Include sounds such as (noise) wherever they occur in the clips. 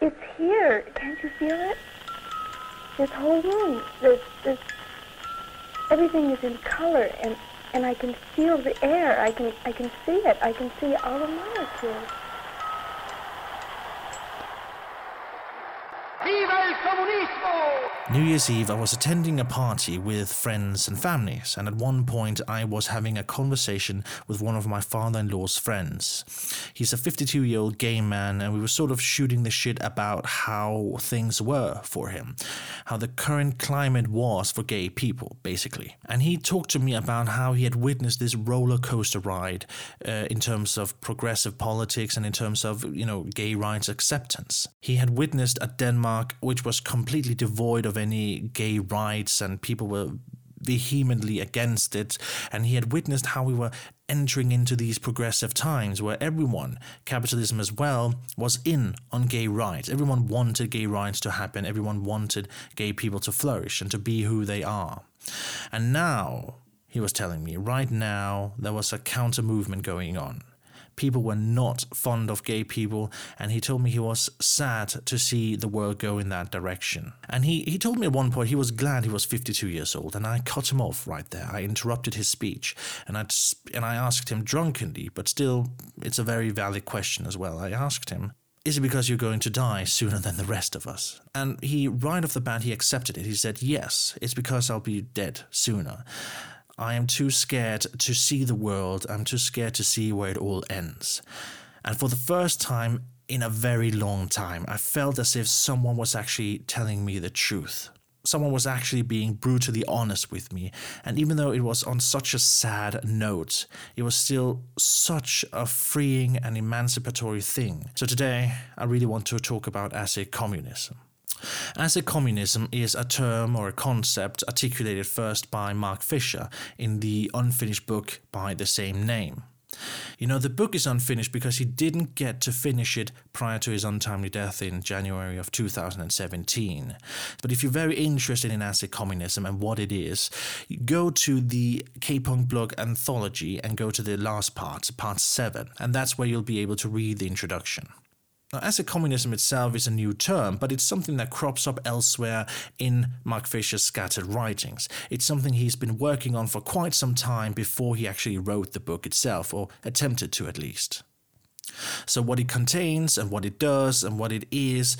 it's here. Can't you feel it? This whole room, this, this, everything is in color, and and I can feel the air. I can I can see it. I can see all the molecules. New Year's Eve, I was attending a party with friends and families, and at one point, I was having a conversation with one of my father in law's friends. He's a 52 year old gay man, and we were sort of shooting the shit about how things were for him, how the current climate was for gay people, basically. And he talked to me about how he had witnessed this roller coaster ride uh, in terms of progressive politics and in terms of, you know, gay rights acceptance. He had witnessed a Denmark which was completely devoid of any gay rights and people were vehemently against it. And he had witnessed how we were entering into these progressive times where everyone, capitalism as well, was in on gay rights. Everyone wanted gay rights to happen. Everyone wanted gay people to flourish and to be who they are. And now, he was telling me, right now, there was a counter movement going on people were not fond of gay people, and he told me he was sad to see the world go in that direction. And he, he told me at one point he was glad he was 52 years old, and I cut him off right there. I interrupted his speech, and I and I asked him drunkenly, but still, it's a very valid question as well. I asked him, is it because you're going to die sooner than the rest of us? And he, right off the bat, he accepted it. He said, Yes, it's because I'll be dead sooner. I am too scared to see the world. I'm too scared to see where it all ends. And for the first time in a very long time, I felt as if someone was actually telling me the truth. Someone was actually being brutally honest with me. And even though it was on such a sad note, it was still such a freeing and emancipatory thing. So today, I really want to talk about acid communism. Acid communism is a term or a concept articulated first by Mark Fisher in the unfinished book by the same name. You know, the book is unfinished because he didn't get to finish it prior to his untimely death in January of 2017. But if you're very interested in acid communism and what it is, go to the K-Punk blog anthology and go to the last part, part 7, and that's where you'll be able to read the introduction. Now, acid communism itself is a new term, but it's something that crops up elsewhere in Mark Fisher's scattered writings. It's something he's been working on for quite some time before he actually wrote the book itself, or attempted to at least. So, what it contains, and what it does, and what it is,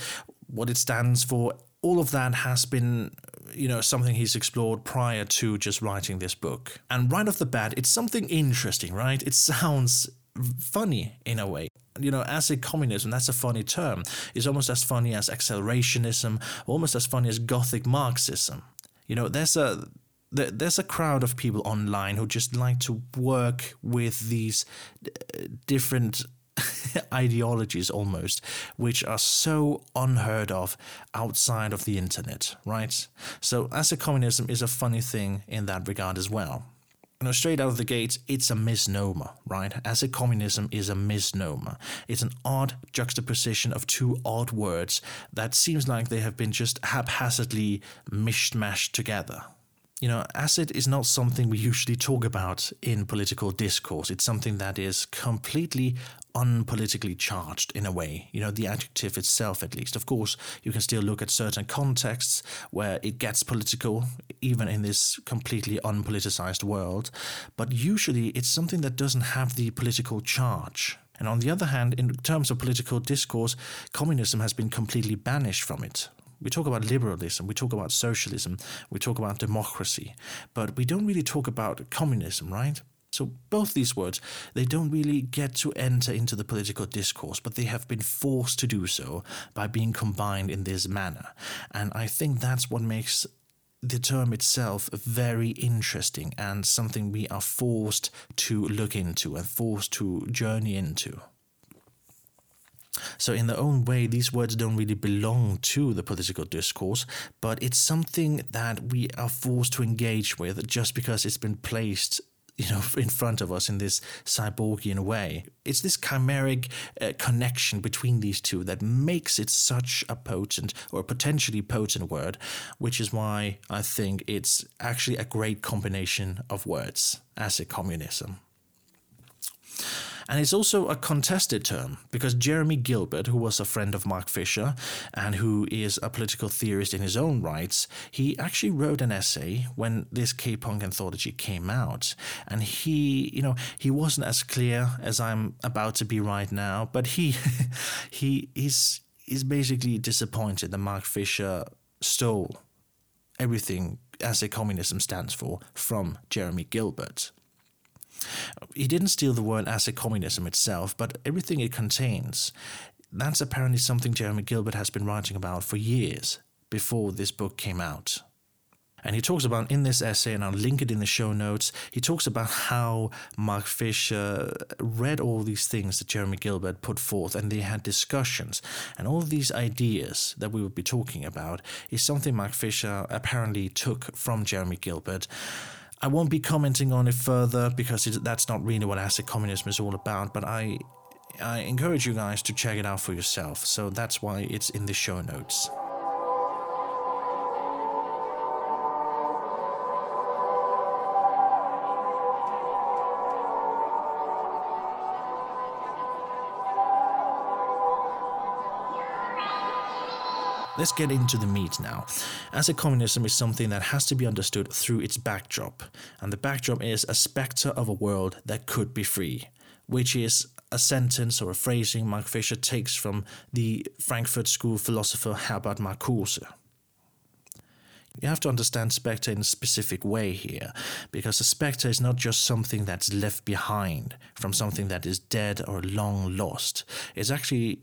what it stands for, all of that has been you know something he's explored prior to just writing this book and right off the bat it's something interesting right it sounds funny in a way you know, acid communism, that's a funny term. It's almost as funny as accelerationism, almost as funny as Gothic Marxism. You know, there's a there's a crowd of people online who just like to work with these uh, different (laughs) ideologies almost, which are so unheard of outside of the internet, right? So, acid communism is a funny thing in that regard as well you know, straight out of the gates, it's a misnomer, right? Acid communism is a misnomer. It's an odd juxtaposition of two odd words that seems like they have been just haphazardly mishmashed together. You know, acid is not something we usually talk about in political discourse. It's something that is completely unpolitically charged in a way. You know, the adjective itself, at least. Of course, you can still look at certain contexts where it gets political, even in this completely unpoliticized world. But usually, it's something that doesn't have the political charge. And on the other hand, in terms of political discourse, communism has been completely banished from it. We talk about liberalism, we talk about socialism, we talk about democracy, but we don't really talk about communism, right? So both these words, they don't really get to enter into the political discourse, but they have been forced to do so by being combined in this manner. And I think that's what makes the term itself very interesting and something we are forced to look into and forced to journey into. So, in their own way, these words don't really belong to the political discourse, but it's something that we are forced to engage with just because it's been placed you know, (laughs) in front of us in this cyborgian way. It's this chimeric uh, connection between these two that makes it such a potent or potentially potent word, which is why I think it's actually a great combination of words, acid communism. And it's also a contested term because Jeremy Gilbert, who was a friend of Mark Fisher and who is a political theorist in his own rights, he actually wrote an essay when this K-punk anthology came out. And he, you know, he wasn't as clear as I'm about to be right now, but he (laughs) he is is basically disappointed that Mark Fisher stole everything acid communism stands for from Jeremy Gilbert. He didn't steal the word acid communism itself, but everything it contains. That's apparently something Jeremy Gilbert has been writing about for years before this book came out. And he talks about in this essay, and I'll link it in the show notes, he talks about how Mark Fisher read all these things that Jeremy Gilbert put forth and they had discussions. And all of these ideas that we would be talking about is something Mark Fisher apparently took from Jeremy Gilbert. I won't be commenting on it further because it, that's not really what acid communism is all about, but I I encourage you guys to check it out for yourself. So that's why it's in the show notes. Let's get into the meat now. Acid communism is something that has to be understood through its backdrop, and the backdrop is a spectre of a world that could be free, which is a sentence or a phrasing Mark Fisher takes from the Frankfurt School philosopher Herbert Marcuse. You have to understand spectre in a specific way here, because a spectre is not just something that's left behind from something that is dead or long lost. It's actually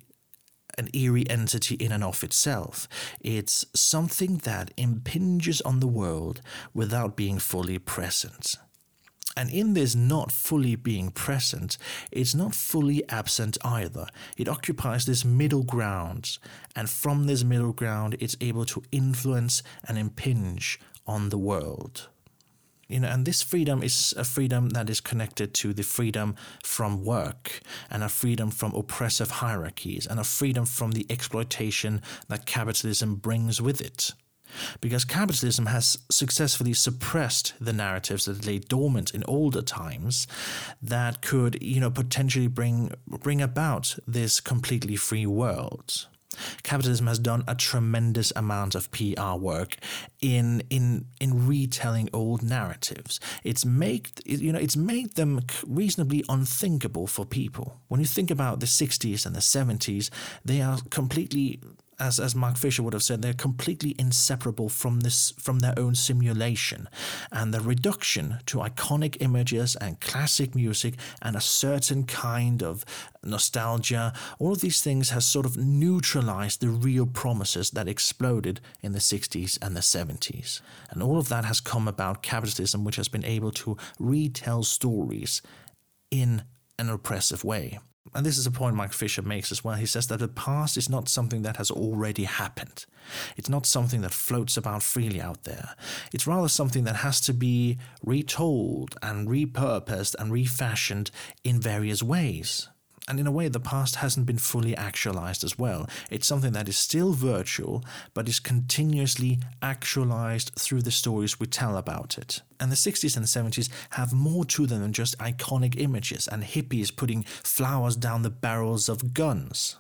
an eerie entity in and of itself. It's something that impinges on the world without being fully present. And in this not fully being present, it's not fully absent either. It occupies this middle ground, and from this middle ground, it's able to influence and impinge on the world you know and this freedom is a freedom that is connected to the freedom from work and a freedom from oppressive hierarchies and a freedom from the exploitation that capitalism brings with it. Because capitalism has successfully suppressed the narratives that lay dormant in older times that could you know potentially bring bring about this completely free world Capitalism has done a tremendous amount of PR work in in in retelling old narratives. It's made you know it's made them reasonably unthinkable for people. When you think about the 60s and the 70s, they are completely as as Mark Fisher would have said, they're completely inseparable from this from their own simulation, and the reduction to iconic images and classic music and a certain kind of nostalgia, all of these things has sort of neutralized the real promises that exploded in the 60s and the 70s, and all of that has come about capitalism, which has been able to retell stories in an oppressive way. And this is a point Mark Fisher makes as well. He says that the past is not something that has already happened. It's not something that floats about freely out there. It's rather something that has to be retold and repurposed and refashioned in various ways. And in a way, the past hasn't been fully actualized as well. It's something that is still virtual, but is continuously actualized through the stories we tell about it. And the 60s and 70s have more to them than just iconic images and hippies putting flowers down the barrels of guns.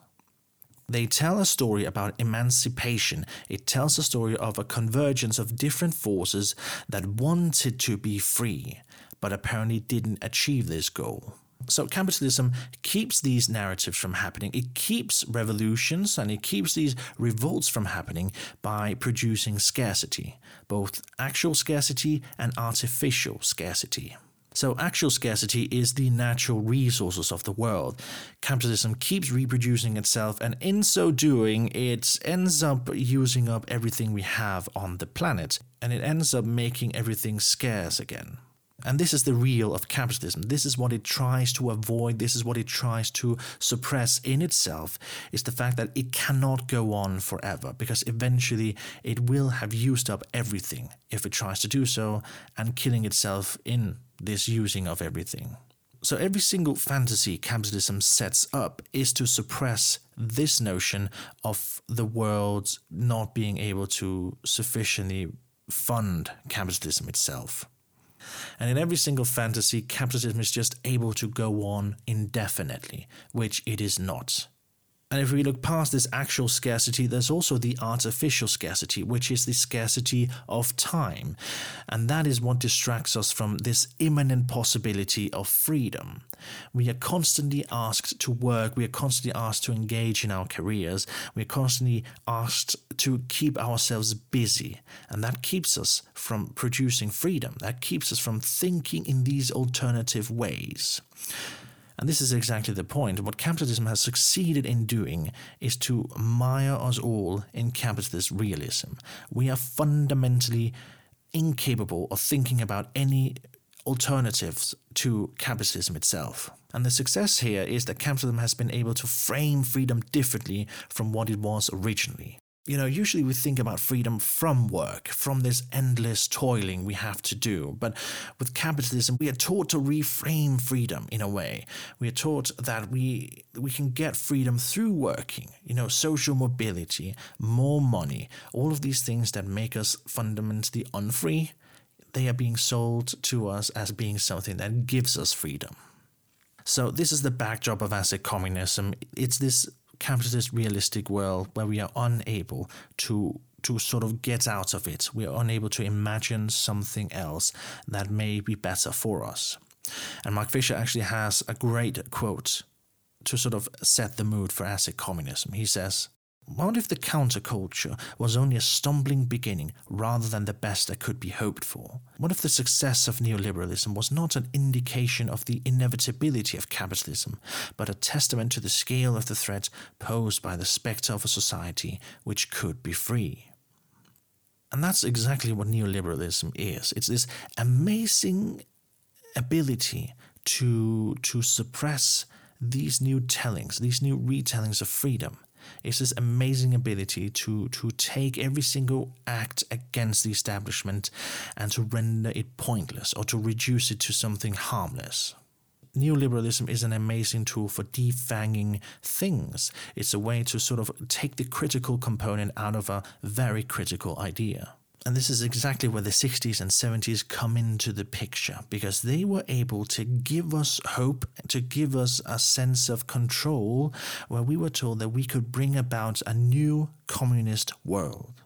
They tell a story about emancipation. It tells a story of a convergence of different forces that wanted to be free, but apparently didn't achieve this goal. So capitalism keeps these narratives from happening. It keeps revolutions and it keeps these revolts from happening by producing scarcity, both actual scarcity and artificial scarcity. So, actual scarcity is the natural resources of the world. Capitalism keeps reproducing itself, and in so doing, it ends up using up everything we have on the planet, and it ends up making everything scarce again. And this is the real of capitalism. This is what it tries to avoid. This is what it tries to suppress in itself is the fact that it cannot go on forever because eventually it will have used up everything if it tries to do so and killing itself in this using of everything. So every single fantasy capitalism sets up is to suppress this notion of the world not being able to sufficiently fund capitalism itself. And in every single fantasy, capitalism is just able to go on indefinitely, which it is not. And if we look past this actual scarcity, there's also the artificial scarcity, which is the scarcity of time. And that is what distracts us from this imminent possibility of freedom. We are constantly asked to work, we are constantly asked to engage in our careers, we are constantly asked to keep ourselves busy. And that keeps us from producing freedom, that keeps us from thinking in these alternative ways. And this is exactly the point. What capitalism has succeeded in doing is to mire us all in capitalist realism. We are fundamentally incapable of thinking about any alternatives to capitalism itself. And the success here is that capitalism has been able to frame freedom differently from what it was originally. You know, usually we think about freedom from work, from this endless toiling we have to do. But with capitalism, we are taught to reframe freedom in a way. We are taught that we we can get freedom through working, you know, social mobility, more money, all of these things that make us fundamentally unfree. They are being sold to us as being something that gives us freedom. So this is the backdrop of acid communism. It's this capitalist realistic world where we are unable to to sort of get out of it. We are unable to imagine something else that may be better for us. And Mark Fisher actually has a great quote to sort of set the mood for acid communism. He says, what if the counterculture was only a stumbling beginning rather than the best that could be hoped for? What if the success of neoliberalism was not an indication of the inevitability of capitalism, but a testament to the scale of the threat posed by the spectre of a society which could be free? And that's exactly what neoliberalism is. It's this amazing ability to, to suppress these new tellings, these new retellings of freedom it's this amazing ability to, to take every single act against the establishment and to render it pointless or to reduce it to something harmless. Neoliberalism is an amazing tool for defanging things. It's a way to sort of take the critical component out of a very critical idea. And this is exactly where the 60s and 70s come into the picture because they were able to give us hope, to give us a sense of control, where we were told that we could bring about a new communist world.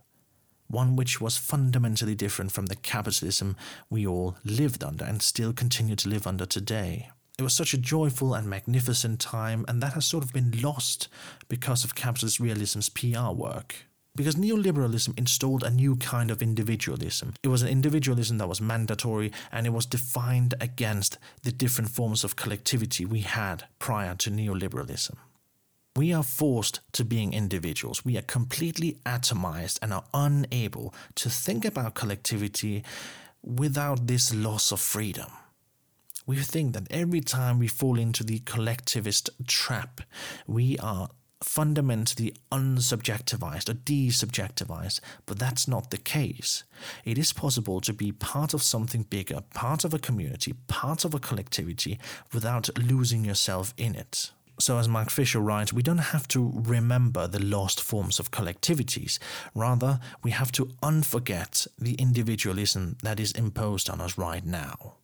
One which was fundamentally different from the capitalism we all lived under and still continue to live under today. It was such a joyful and magnificent time, and that has sort of been lost because of capitalist realism's PR work because neoliberalism installed a new kind of individualism. It was an individualism that was mandatory and it was defined against the different forms of collectivity we had prior to neoliberalism. We are forced to being individuals. We are completely atomized and are unable to think about collectivity without this loss of freedom. We think that every time we fall into the collectivist trap, we are fundamentally unsubjectivized or desubjectivized, but that's not the case. It is possible to be part of something bigger, part of a community, part of a collectivity without losing yourself in it. So, as Mark Fisher writes, we don't have to remember the lost forms of collectivities. Rather, we have to unforget the individualism that is imposed on us right now.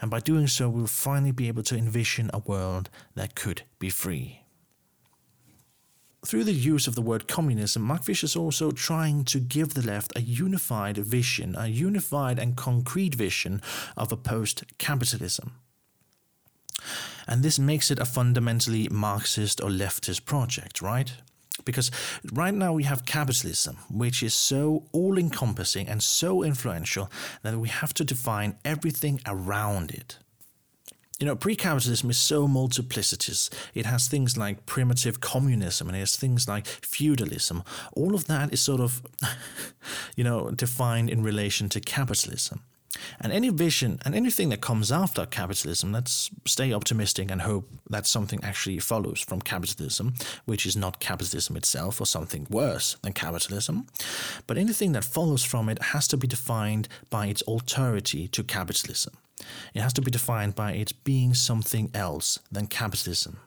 And by doing so, we'll finally be able to envision a world that could be free. Through the use of the word communism, Mark Fisher is also trying to give the left a unified vision, a unified and concrete vision of a post capitalism. And this makes it a fundamentally Marxist or leftist project, right? Because right now we have capitalism, which is so all encompassing and so influential that we have to define everything around it. You know, pre capitalism is so multiplicitous. It has things like primitive communism and it has things like feudalism. All of that is sort of, (laughs) you know, defined in relation to capitalism. And any vision and anything that comes after capitalism, let's stay optimistic and hope that something actually follows from capitalism, which is not capitalism itself or something worse than capitalism. But anything that follows from it has to be defined by its alterity to capitalism. It has to be defined by it being something else than capitalism.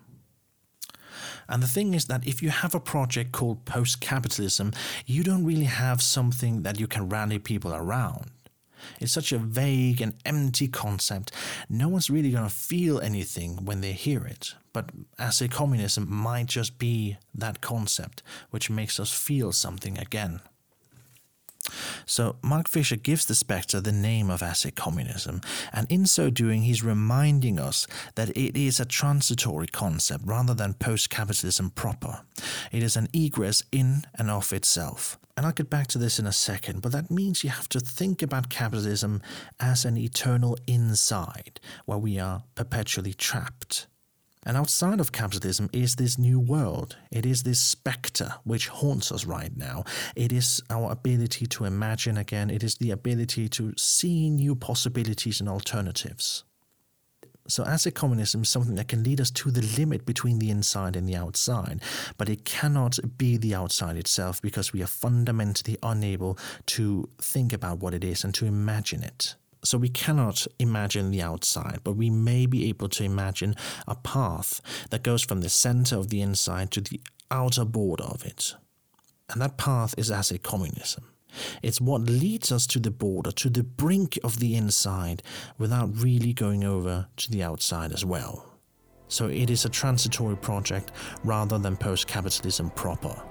And the thing is that if you have a project called post capitalism, you don't really have something that you can rally people around. It's such a vague and empty concept. No one's really going to feel anything when they hear it. But acid communism might just be that concept which makes us feel something again. So, Mark Fisher gives the spectre the name of acid communism, and in so doing, he's reminding us that it is a transitory concept rather than post capitalism proper. It is an egress in and of itself. And I'll get back to this in a second, but that means you have to think about capitalism as an eternal inside, where we are perpetually trapped. And outside of capitalism is this new world. It is this spectre which haunts us right now. It is our ability to imagine again. It is the ability to see new possibilities and alternatives. So, acid communism is something that can lead us to the limit between the inside and the outside, but it cannot be the outside itself because we are fundamentally unable to think about what it is and to imagine it. So we cannot imagine the outside, but we may be able to imagine a path that goes from the center of the inside to the outer border of it. And that path is acid communism. It's what leads us to the border, to the brink of the inside, without really going over to the outside as well. So it is a transitory project rather than post capitalism proper.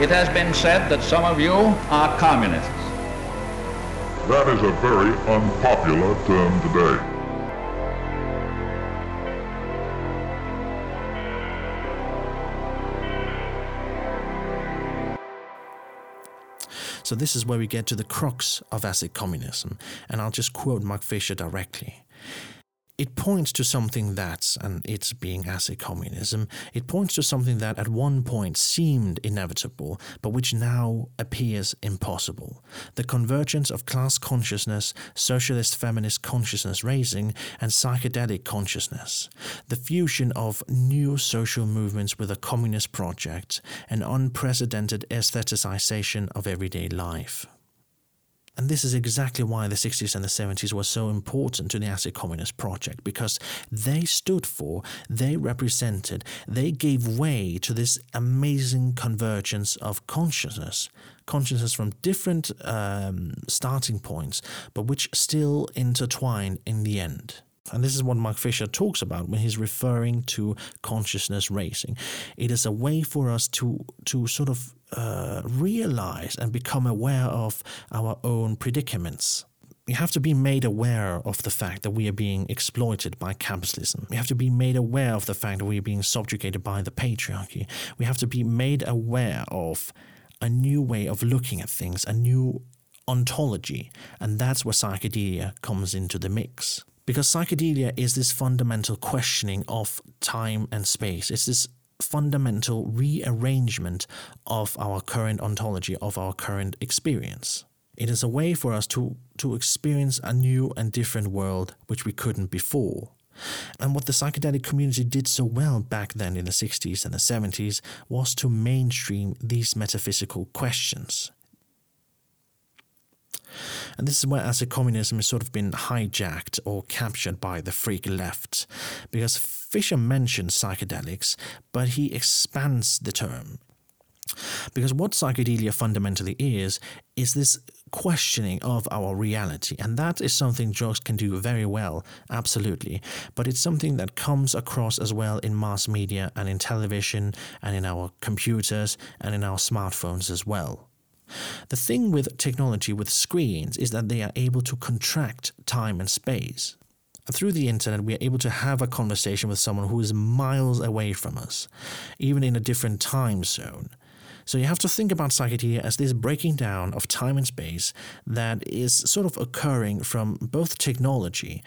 It has been said that some of you are communists. That is a very unpopular term today. So this is where we get to the crux of acid communism, and I'll just quote Mark Fisher directly. It points to something that, and it's being acid communism, it points to something that at one point seemed inevitable, but which now appears impossible. The convergence of class consciousness, socialist feminist consciousness raising, and psychedelic consciousness. The fusion of new social movements with a communist project, an unprecedented aestheticization of everyday life. And this is exactly why the 60s and the 70s were so important to the Acid Communist Project, because they stood for, they represented, they gave way to this amazing convergence of consciousness. Consciousness from different um, starting points, but which still intertwine in the end. And this is what Mark Fisher talks about when he's referring to consciousness raising. It is a way for us to to sort of uh, realize and become aware of our own predicaments. We have to be made aware of the fact that we are being exploited by capitalism. We have to be made aware of the fact that we are being subjugated by the patriarchy. We have to be made aware of a new way of looking at things, a new ontology, and that's where psychedelia comes into the mix. Because psychedelia is this fundamental questioning of time and space. It's this fundamental rearrangement of our current ontology, of our current experience. It is a way for us to, to experience a new and different world which we couldn't before. And what the psychedelic community did so well back then in the 60s and the 70s was to mainstream these metaphysical questions. And this is where acid communism has sort of been hijacked or captured by the freak left, because Fisher mentions psychedelics, but he expands the term. Because what psychedelia fundamentally is, is this questioning of our reality. And that is something drugs can do very well, absolutely. But it's something that comes across as well in mass media and in television and in our computers and in our smartphones as well. The thing with technology with screens is that they are able to contract time and space. Through the internet, we are able to have a conversation with someone who is miles away from us, even in a different time zone. So you have to think about psychedelia as this breaking down of time and space that is sort of occurring from both technology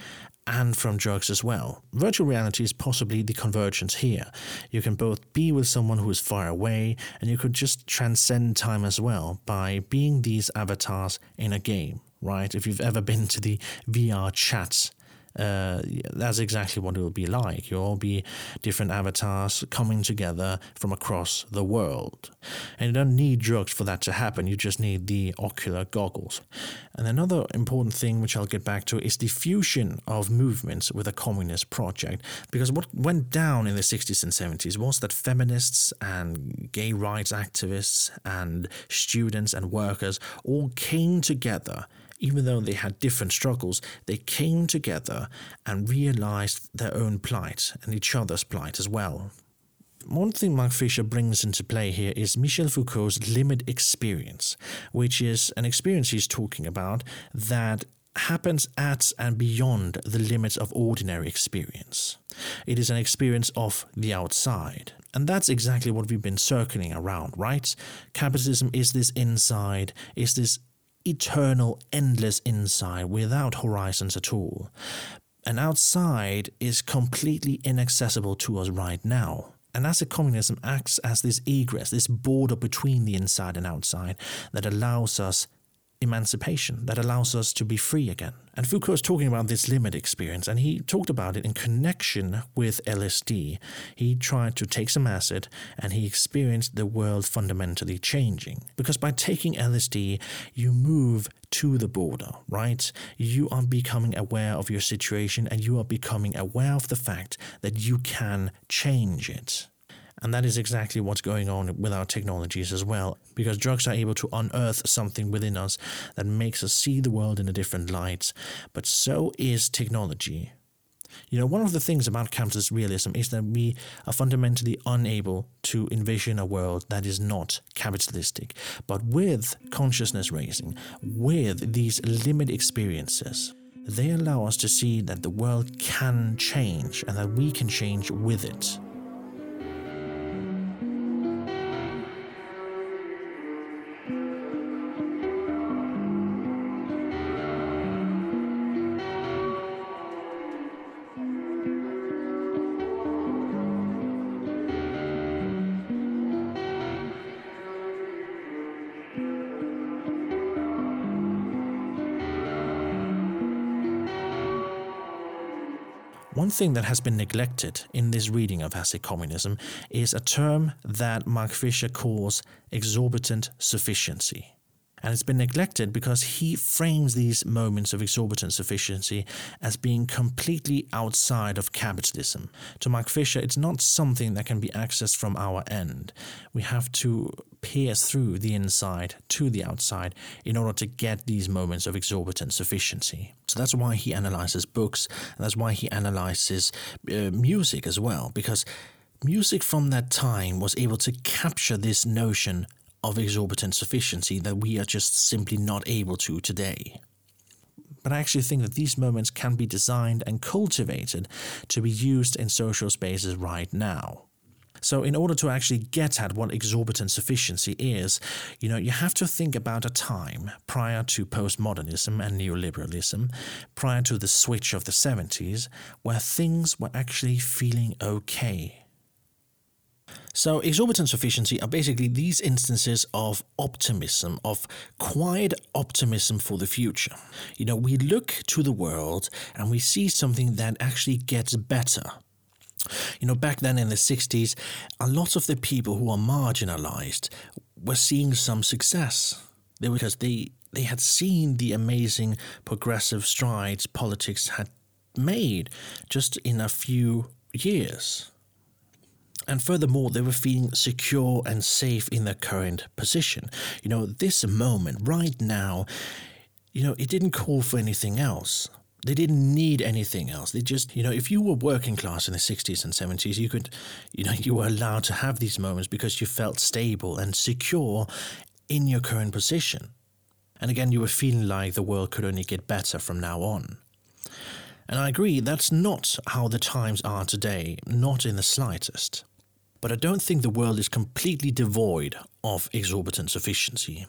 and from drugs as well. Virtual reality is possibly the convergence here. You can both be with someone who is far away, and you could just transcend time as well by being these avatars in a game, right? If you've ever been to the VR chats uh, that's exactly what it will be like. You'll all be different avatars coming together from across the world. And you don't need drugs for that to happen, you just need the ocular goggles. And another important thing, which I'll get back to, is the fusion of movements with a communist project. Because what went down in the 60s and 70s was that feminists and gay rights activists and students and workers all came together even though they had different struggles, they came together and realized their own plight and each other's plight as well. One thing Mark Fisher brings into play here is Michel Foucault's limit experience, which is an experience he's talking about that happens at and beyond the limits of ordinary experience. It is an experience of the outside. And that's exactly what we've been circling around, right? Capitalism is this inside, is this eternal, endless inside without horizons at all. And outside is completely inaccessible to us right now. And acid communism acts as this egress, this border between the inside and outside that allows us emancipation that allows us to be free again. And Foucault is talking about this limit experience, and he talked about it in connection with LSD. He tried to take some acid and he experienced the world fundamentally changing. Because by taking LSD, you move to the border, right? You are becoming aware of your situation and you are becoming aware of the fact that you can change it. And that is exactly what's going on with our technologies as well, because drugs are able to unearth something within us that makes us see the world in a different light. But so is technology. You know, one of the things about capitalist realism is that we are fundamentally unable to envision a world that is not capitalistic. But with consciousness raising, with these limit experiences, they allow us to see that the world can change and that we can change with it. Thing that has been neglected in this reading of Acid Communism is a term that Mark Fisher calls exorbitant sufficiency. And it's been neglected because he frames these moments of exorbitant sufficiency as being completely outside of capitalism. To Mark Fisher, it's not something that can be accessed from our end. We have to pierce through the inside to the outside in order to get these moments of exorbitant sufficiency. So that's why he analyzes books, and that's why he analyzes uh, music as well, because music from that time was able to capture this notion of exorbitant sufficiency that we are just simply not able to today. But I actually think that these moments can be designed and cultivated to be used in social spaces right now. So, in order to actually get at what exorbitant sufficiency is, you know, you have to think about a time prior to postmodernism and neoliberalism, prior to the switch of the 70s, where things were actually feeling okay so, exorbitant sufficiency are basically these instances of optimism, of quiet optimism for the future. You know, we look to the world and we see something that actually gets better. You know, back then in the 60s, a lot of the people who are marginalized were seeing some success. They, because they, they had seen the amazing progressive strides politics had made just in a few years. And furthermore, they were feeling secure and safe in their current position. You know, this moment, right now, you know, it didn't call for anything else. They didn't need anything else. They just, you know, if you were working class in the 60s and 70s, you could, you know, (laughs) you were allowed to have these moments because you felt stable and secure in your current position. And again, you were feeling like the world could only get better from now on. And I agree, that's not how the times are today, not in the slightest. But I don't think the world is completely devoid of exorbitant sufficiency.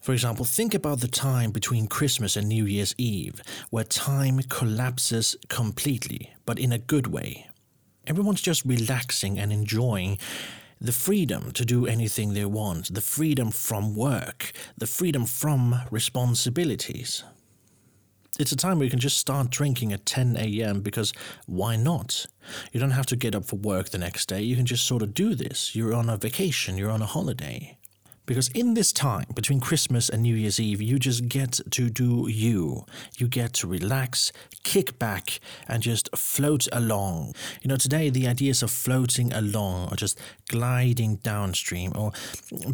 For example, think about the time between Christmas and New Year's Eve, where time collapses completely, but in a good way. Everyone's just relaxing and enjoying the freedom to do anything they want, the freedom from work, the freedom from responsibilities. It's a time where you can just start drinking at 10 a.m. because why not? You don't have to get up for work the next day. You can just sort of do this. You're on a vacation, you're on a holiday. Because in this time between Christmas and New Year's Eve, you just get to do you. You get to relax, kick back, and just float along. You know, today the ideas of floating along or just gliding downstream or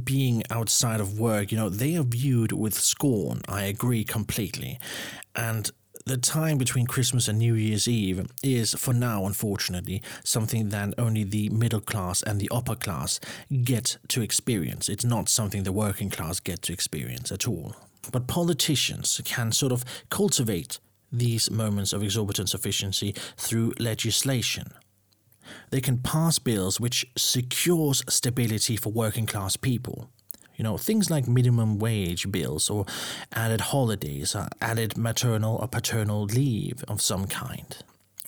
being outside of work, you know, they are viewed with scorn. I agree completely. And the time between Christmas and New Year's Eve is, for now, unfortunately, something that only the middle class and the upper class get to experience. It's not something the working class get to experience at all. But politicians can sort of cultivate these moments of exorbitant sufficiency through legislation. They can pass bills which secures stability for working class people. You know, things like minimum wage bills or added holidays, or added maternal or paternal leave of some kind.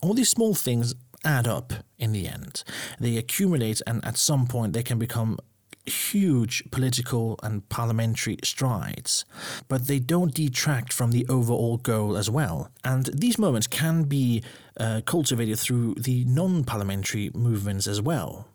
All these small things add up in the end. They accumulate, and at some point, they can become huge political and parliamentary strides, but they don't detract from the overall goal as well. And these moments can be uh, cultivated through the non parliamentary movements as well.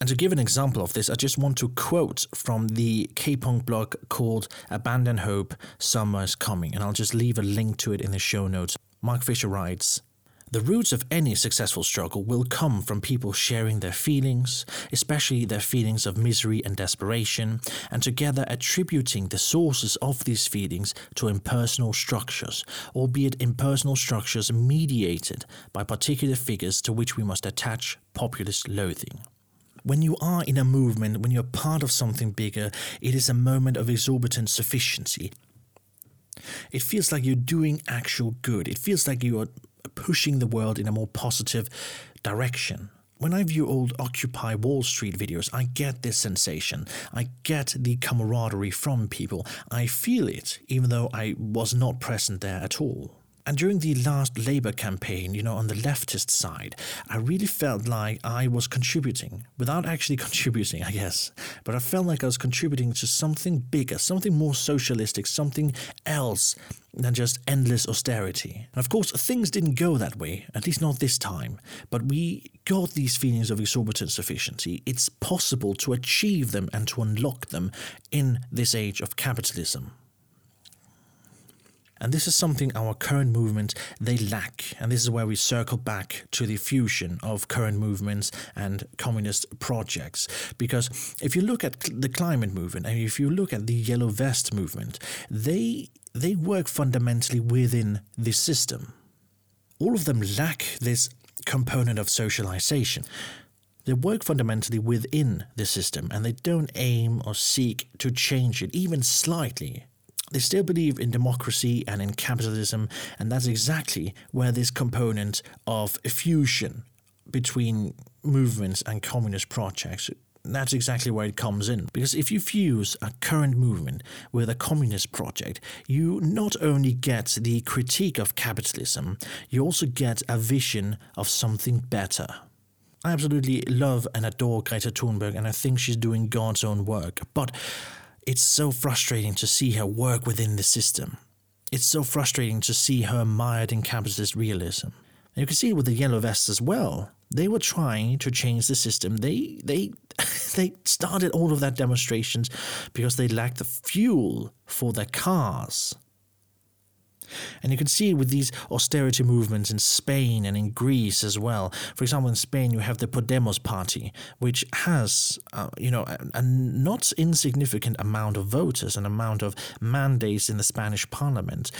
And to give an example of this, I just want to quote from the K-punk blog called Abandon Hope, Summer is Coming, and I'll just leave a link to it in the show notes. Mark Fisher writes, the roots of any successful struggle will come from people sharing their feelings, especially their feelings of misery and desperation, and together attributing the sources of these feelings to impersonal structures, albeit impersonal structures mediated by particular figures to which we must attach populist loathing. When you are in a movement, when you're part of something bigger, it is a moment of exorbitant sufficiency. It feels like you're doing actual good. It feels like you are pushing the world in a more positive direction. When I view old Occupy Wall Street videos, I get this sensation. I get the camaraderie from people. I feel it, even though I was not present there at all. And during the last Labour campaign, you know, on the leftist side, I really felt like I was contributing, without actually (laughs) contributing, I guess. But I felt like I was contributing to something bigger, something more socialistic, something else than just endless austerity. And of course, things didn't go that way, at least not this time. But we got these feelings of exorbitant sufficiency. It's possible to achieve them and to unlock them in this age of capitalism. And this is something our current movements they lack. And this is where we circle back to the fusion of current movements and communist projects. Because if you look at the climate movement and if you look at the yellow vest movement, they they work fundamentally within the system. All of them lack this component of socialization. They work fundamentally within the system and they don't aim or seek to change it, even slightly. They still believe in democracy and in capitalism, and that's exactly where this component of fusion between movements and communist projects that's exactly where it comes in. Because if you fuse a current movement with a communist project, you not only get the critique of capitalism, you also get a vision of something better. I absolutely love and adore Greta Thunberg, and I think she's doing God's own work. But it's so frustrating to see her work within the system. It's so frustrating to see her mired in capitalist realism. And you can see it with the yellow vests as well. They were trying to change the system. They they (laughs) they started all of that demonstrations because they lacked the fuel for their cars. And you can see with these austerity movements in Spain and in Greece as well. For example, in Spain, you have the Podemos party, which has, uh, you know, a, a, not insignificant amount of voters, an amount of mandates in the Spanish parliament.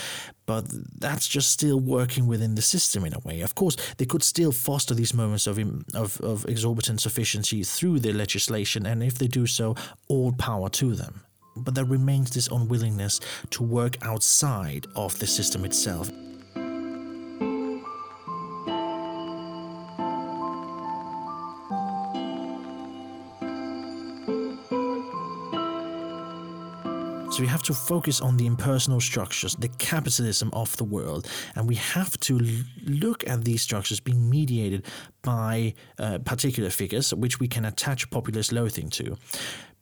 But that's just still working within the system in a way. Of course, they could still foster these moments of, of, of exorbitant sufficiency through their legislation, and if they do so, all power to them but there remains this unwillingness to work outside of the system itself. So we have to focus on the impersonal structures, the capitalism of the world, and we have to look at these structures being mediated by uh, particular figures, which we can attach populist loathing to.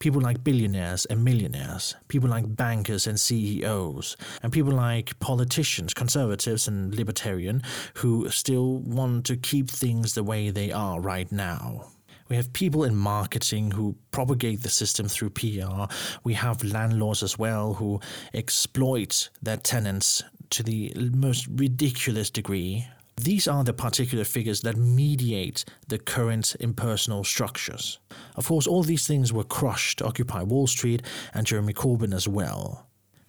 People like billionaires and millionaires, people like bankers and CEOs, and people like politicians, conservatives and libertarian, who still want to keep things the way they are right now. We have people in marketing who propagate the system through PR. We have landlords as well who exploit their tenants to the most ridiculous degree. These are the particular figures that mediate the current impersonal structures. Of course, all these things were crushed Occupy Wall Street and Jeremy Corbyn as well.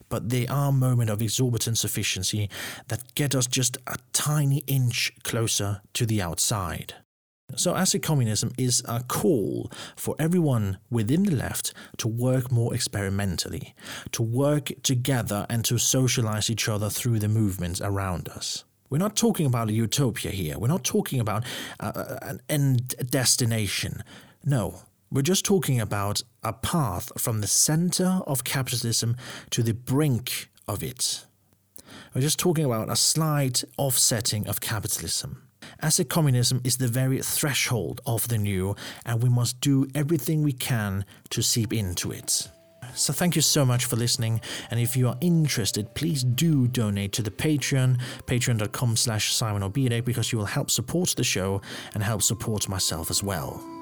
But they are moments of exorbitant sufficiency that get us just a tiny inch closer to the outside. So, acid communism is a call for everyone within the left to work more experimentally, to work together and to socialize each other through the movements around us. We're not talking about a utopia here. We're not talking about uh, an end destination. No, we're just talking about a path from the center of capitalism to the brink of it. We're just talking about a slight offsetting of capitalism. Acid communism is the very threshold of the new, and we must do everything we can to seep into it. So thank you so much for listening, and if you are interested, please do donate to the Patreon, patreon.com slash Simon because you will help support the show and help support myself as well.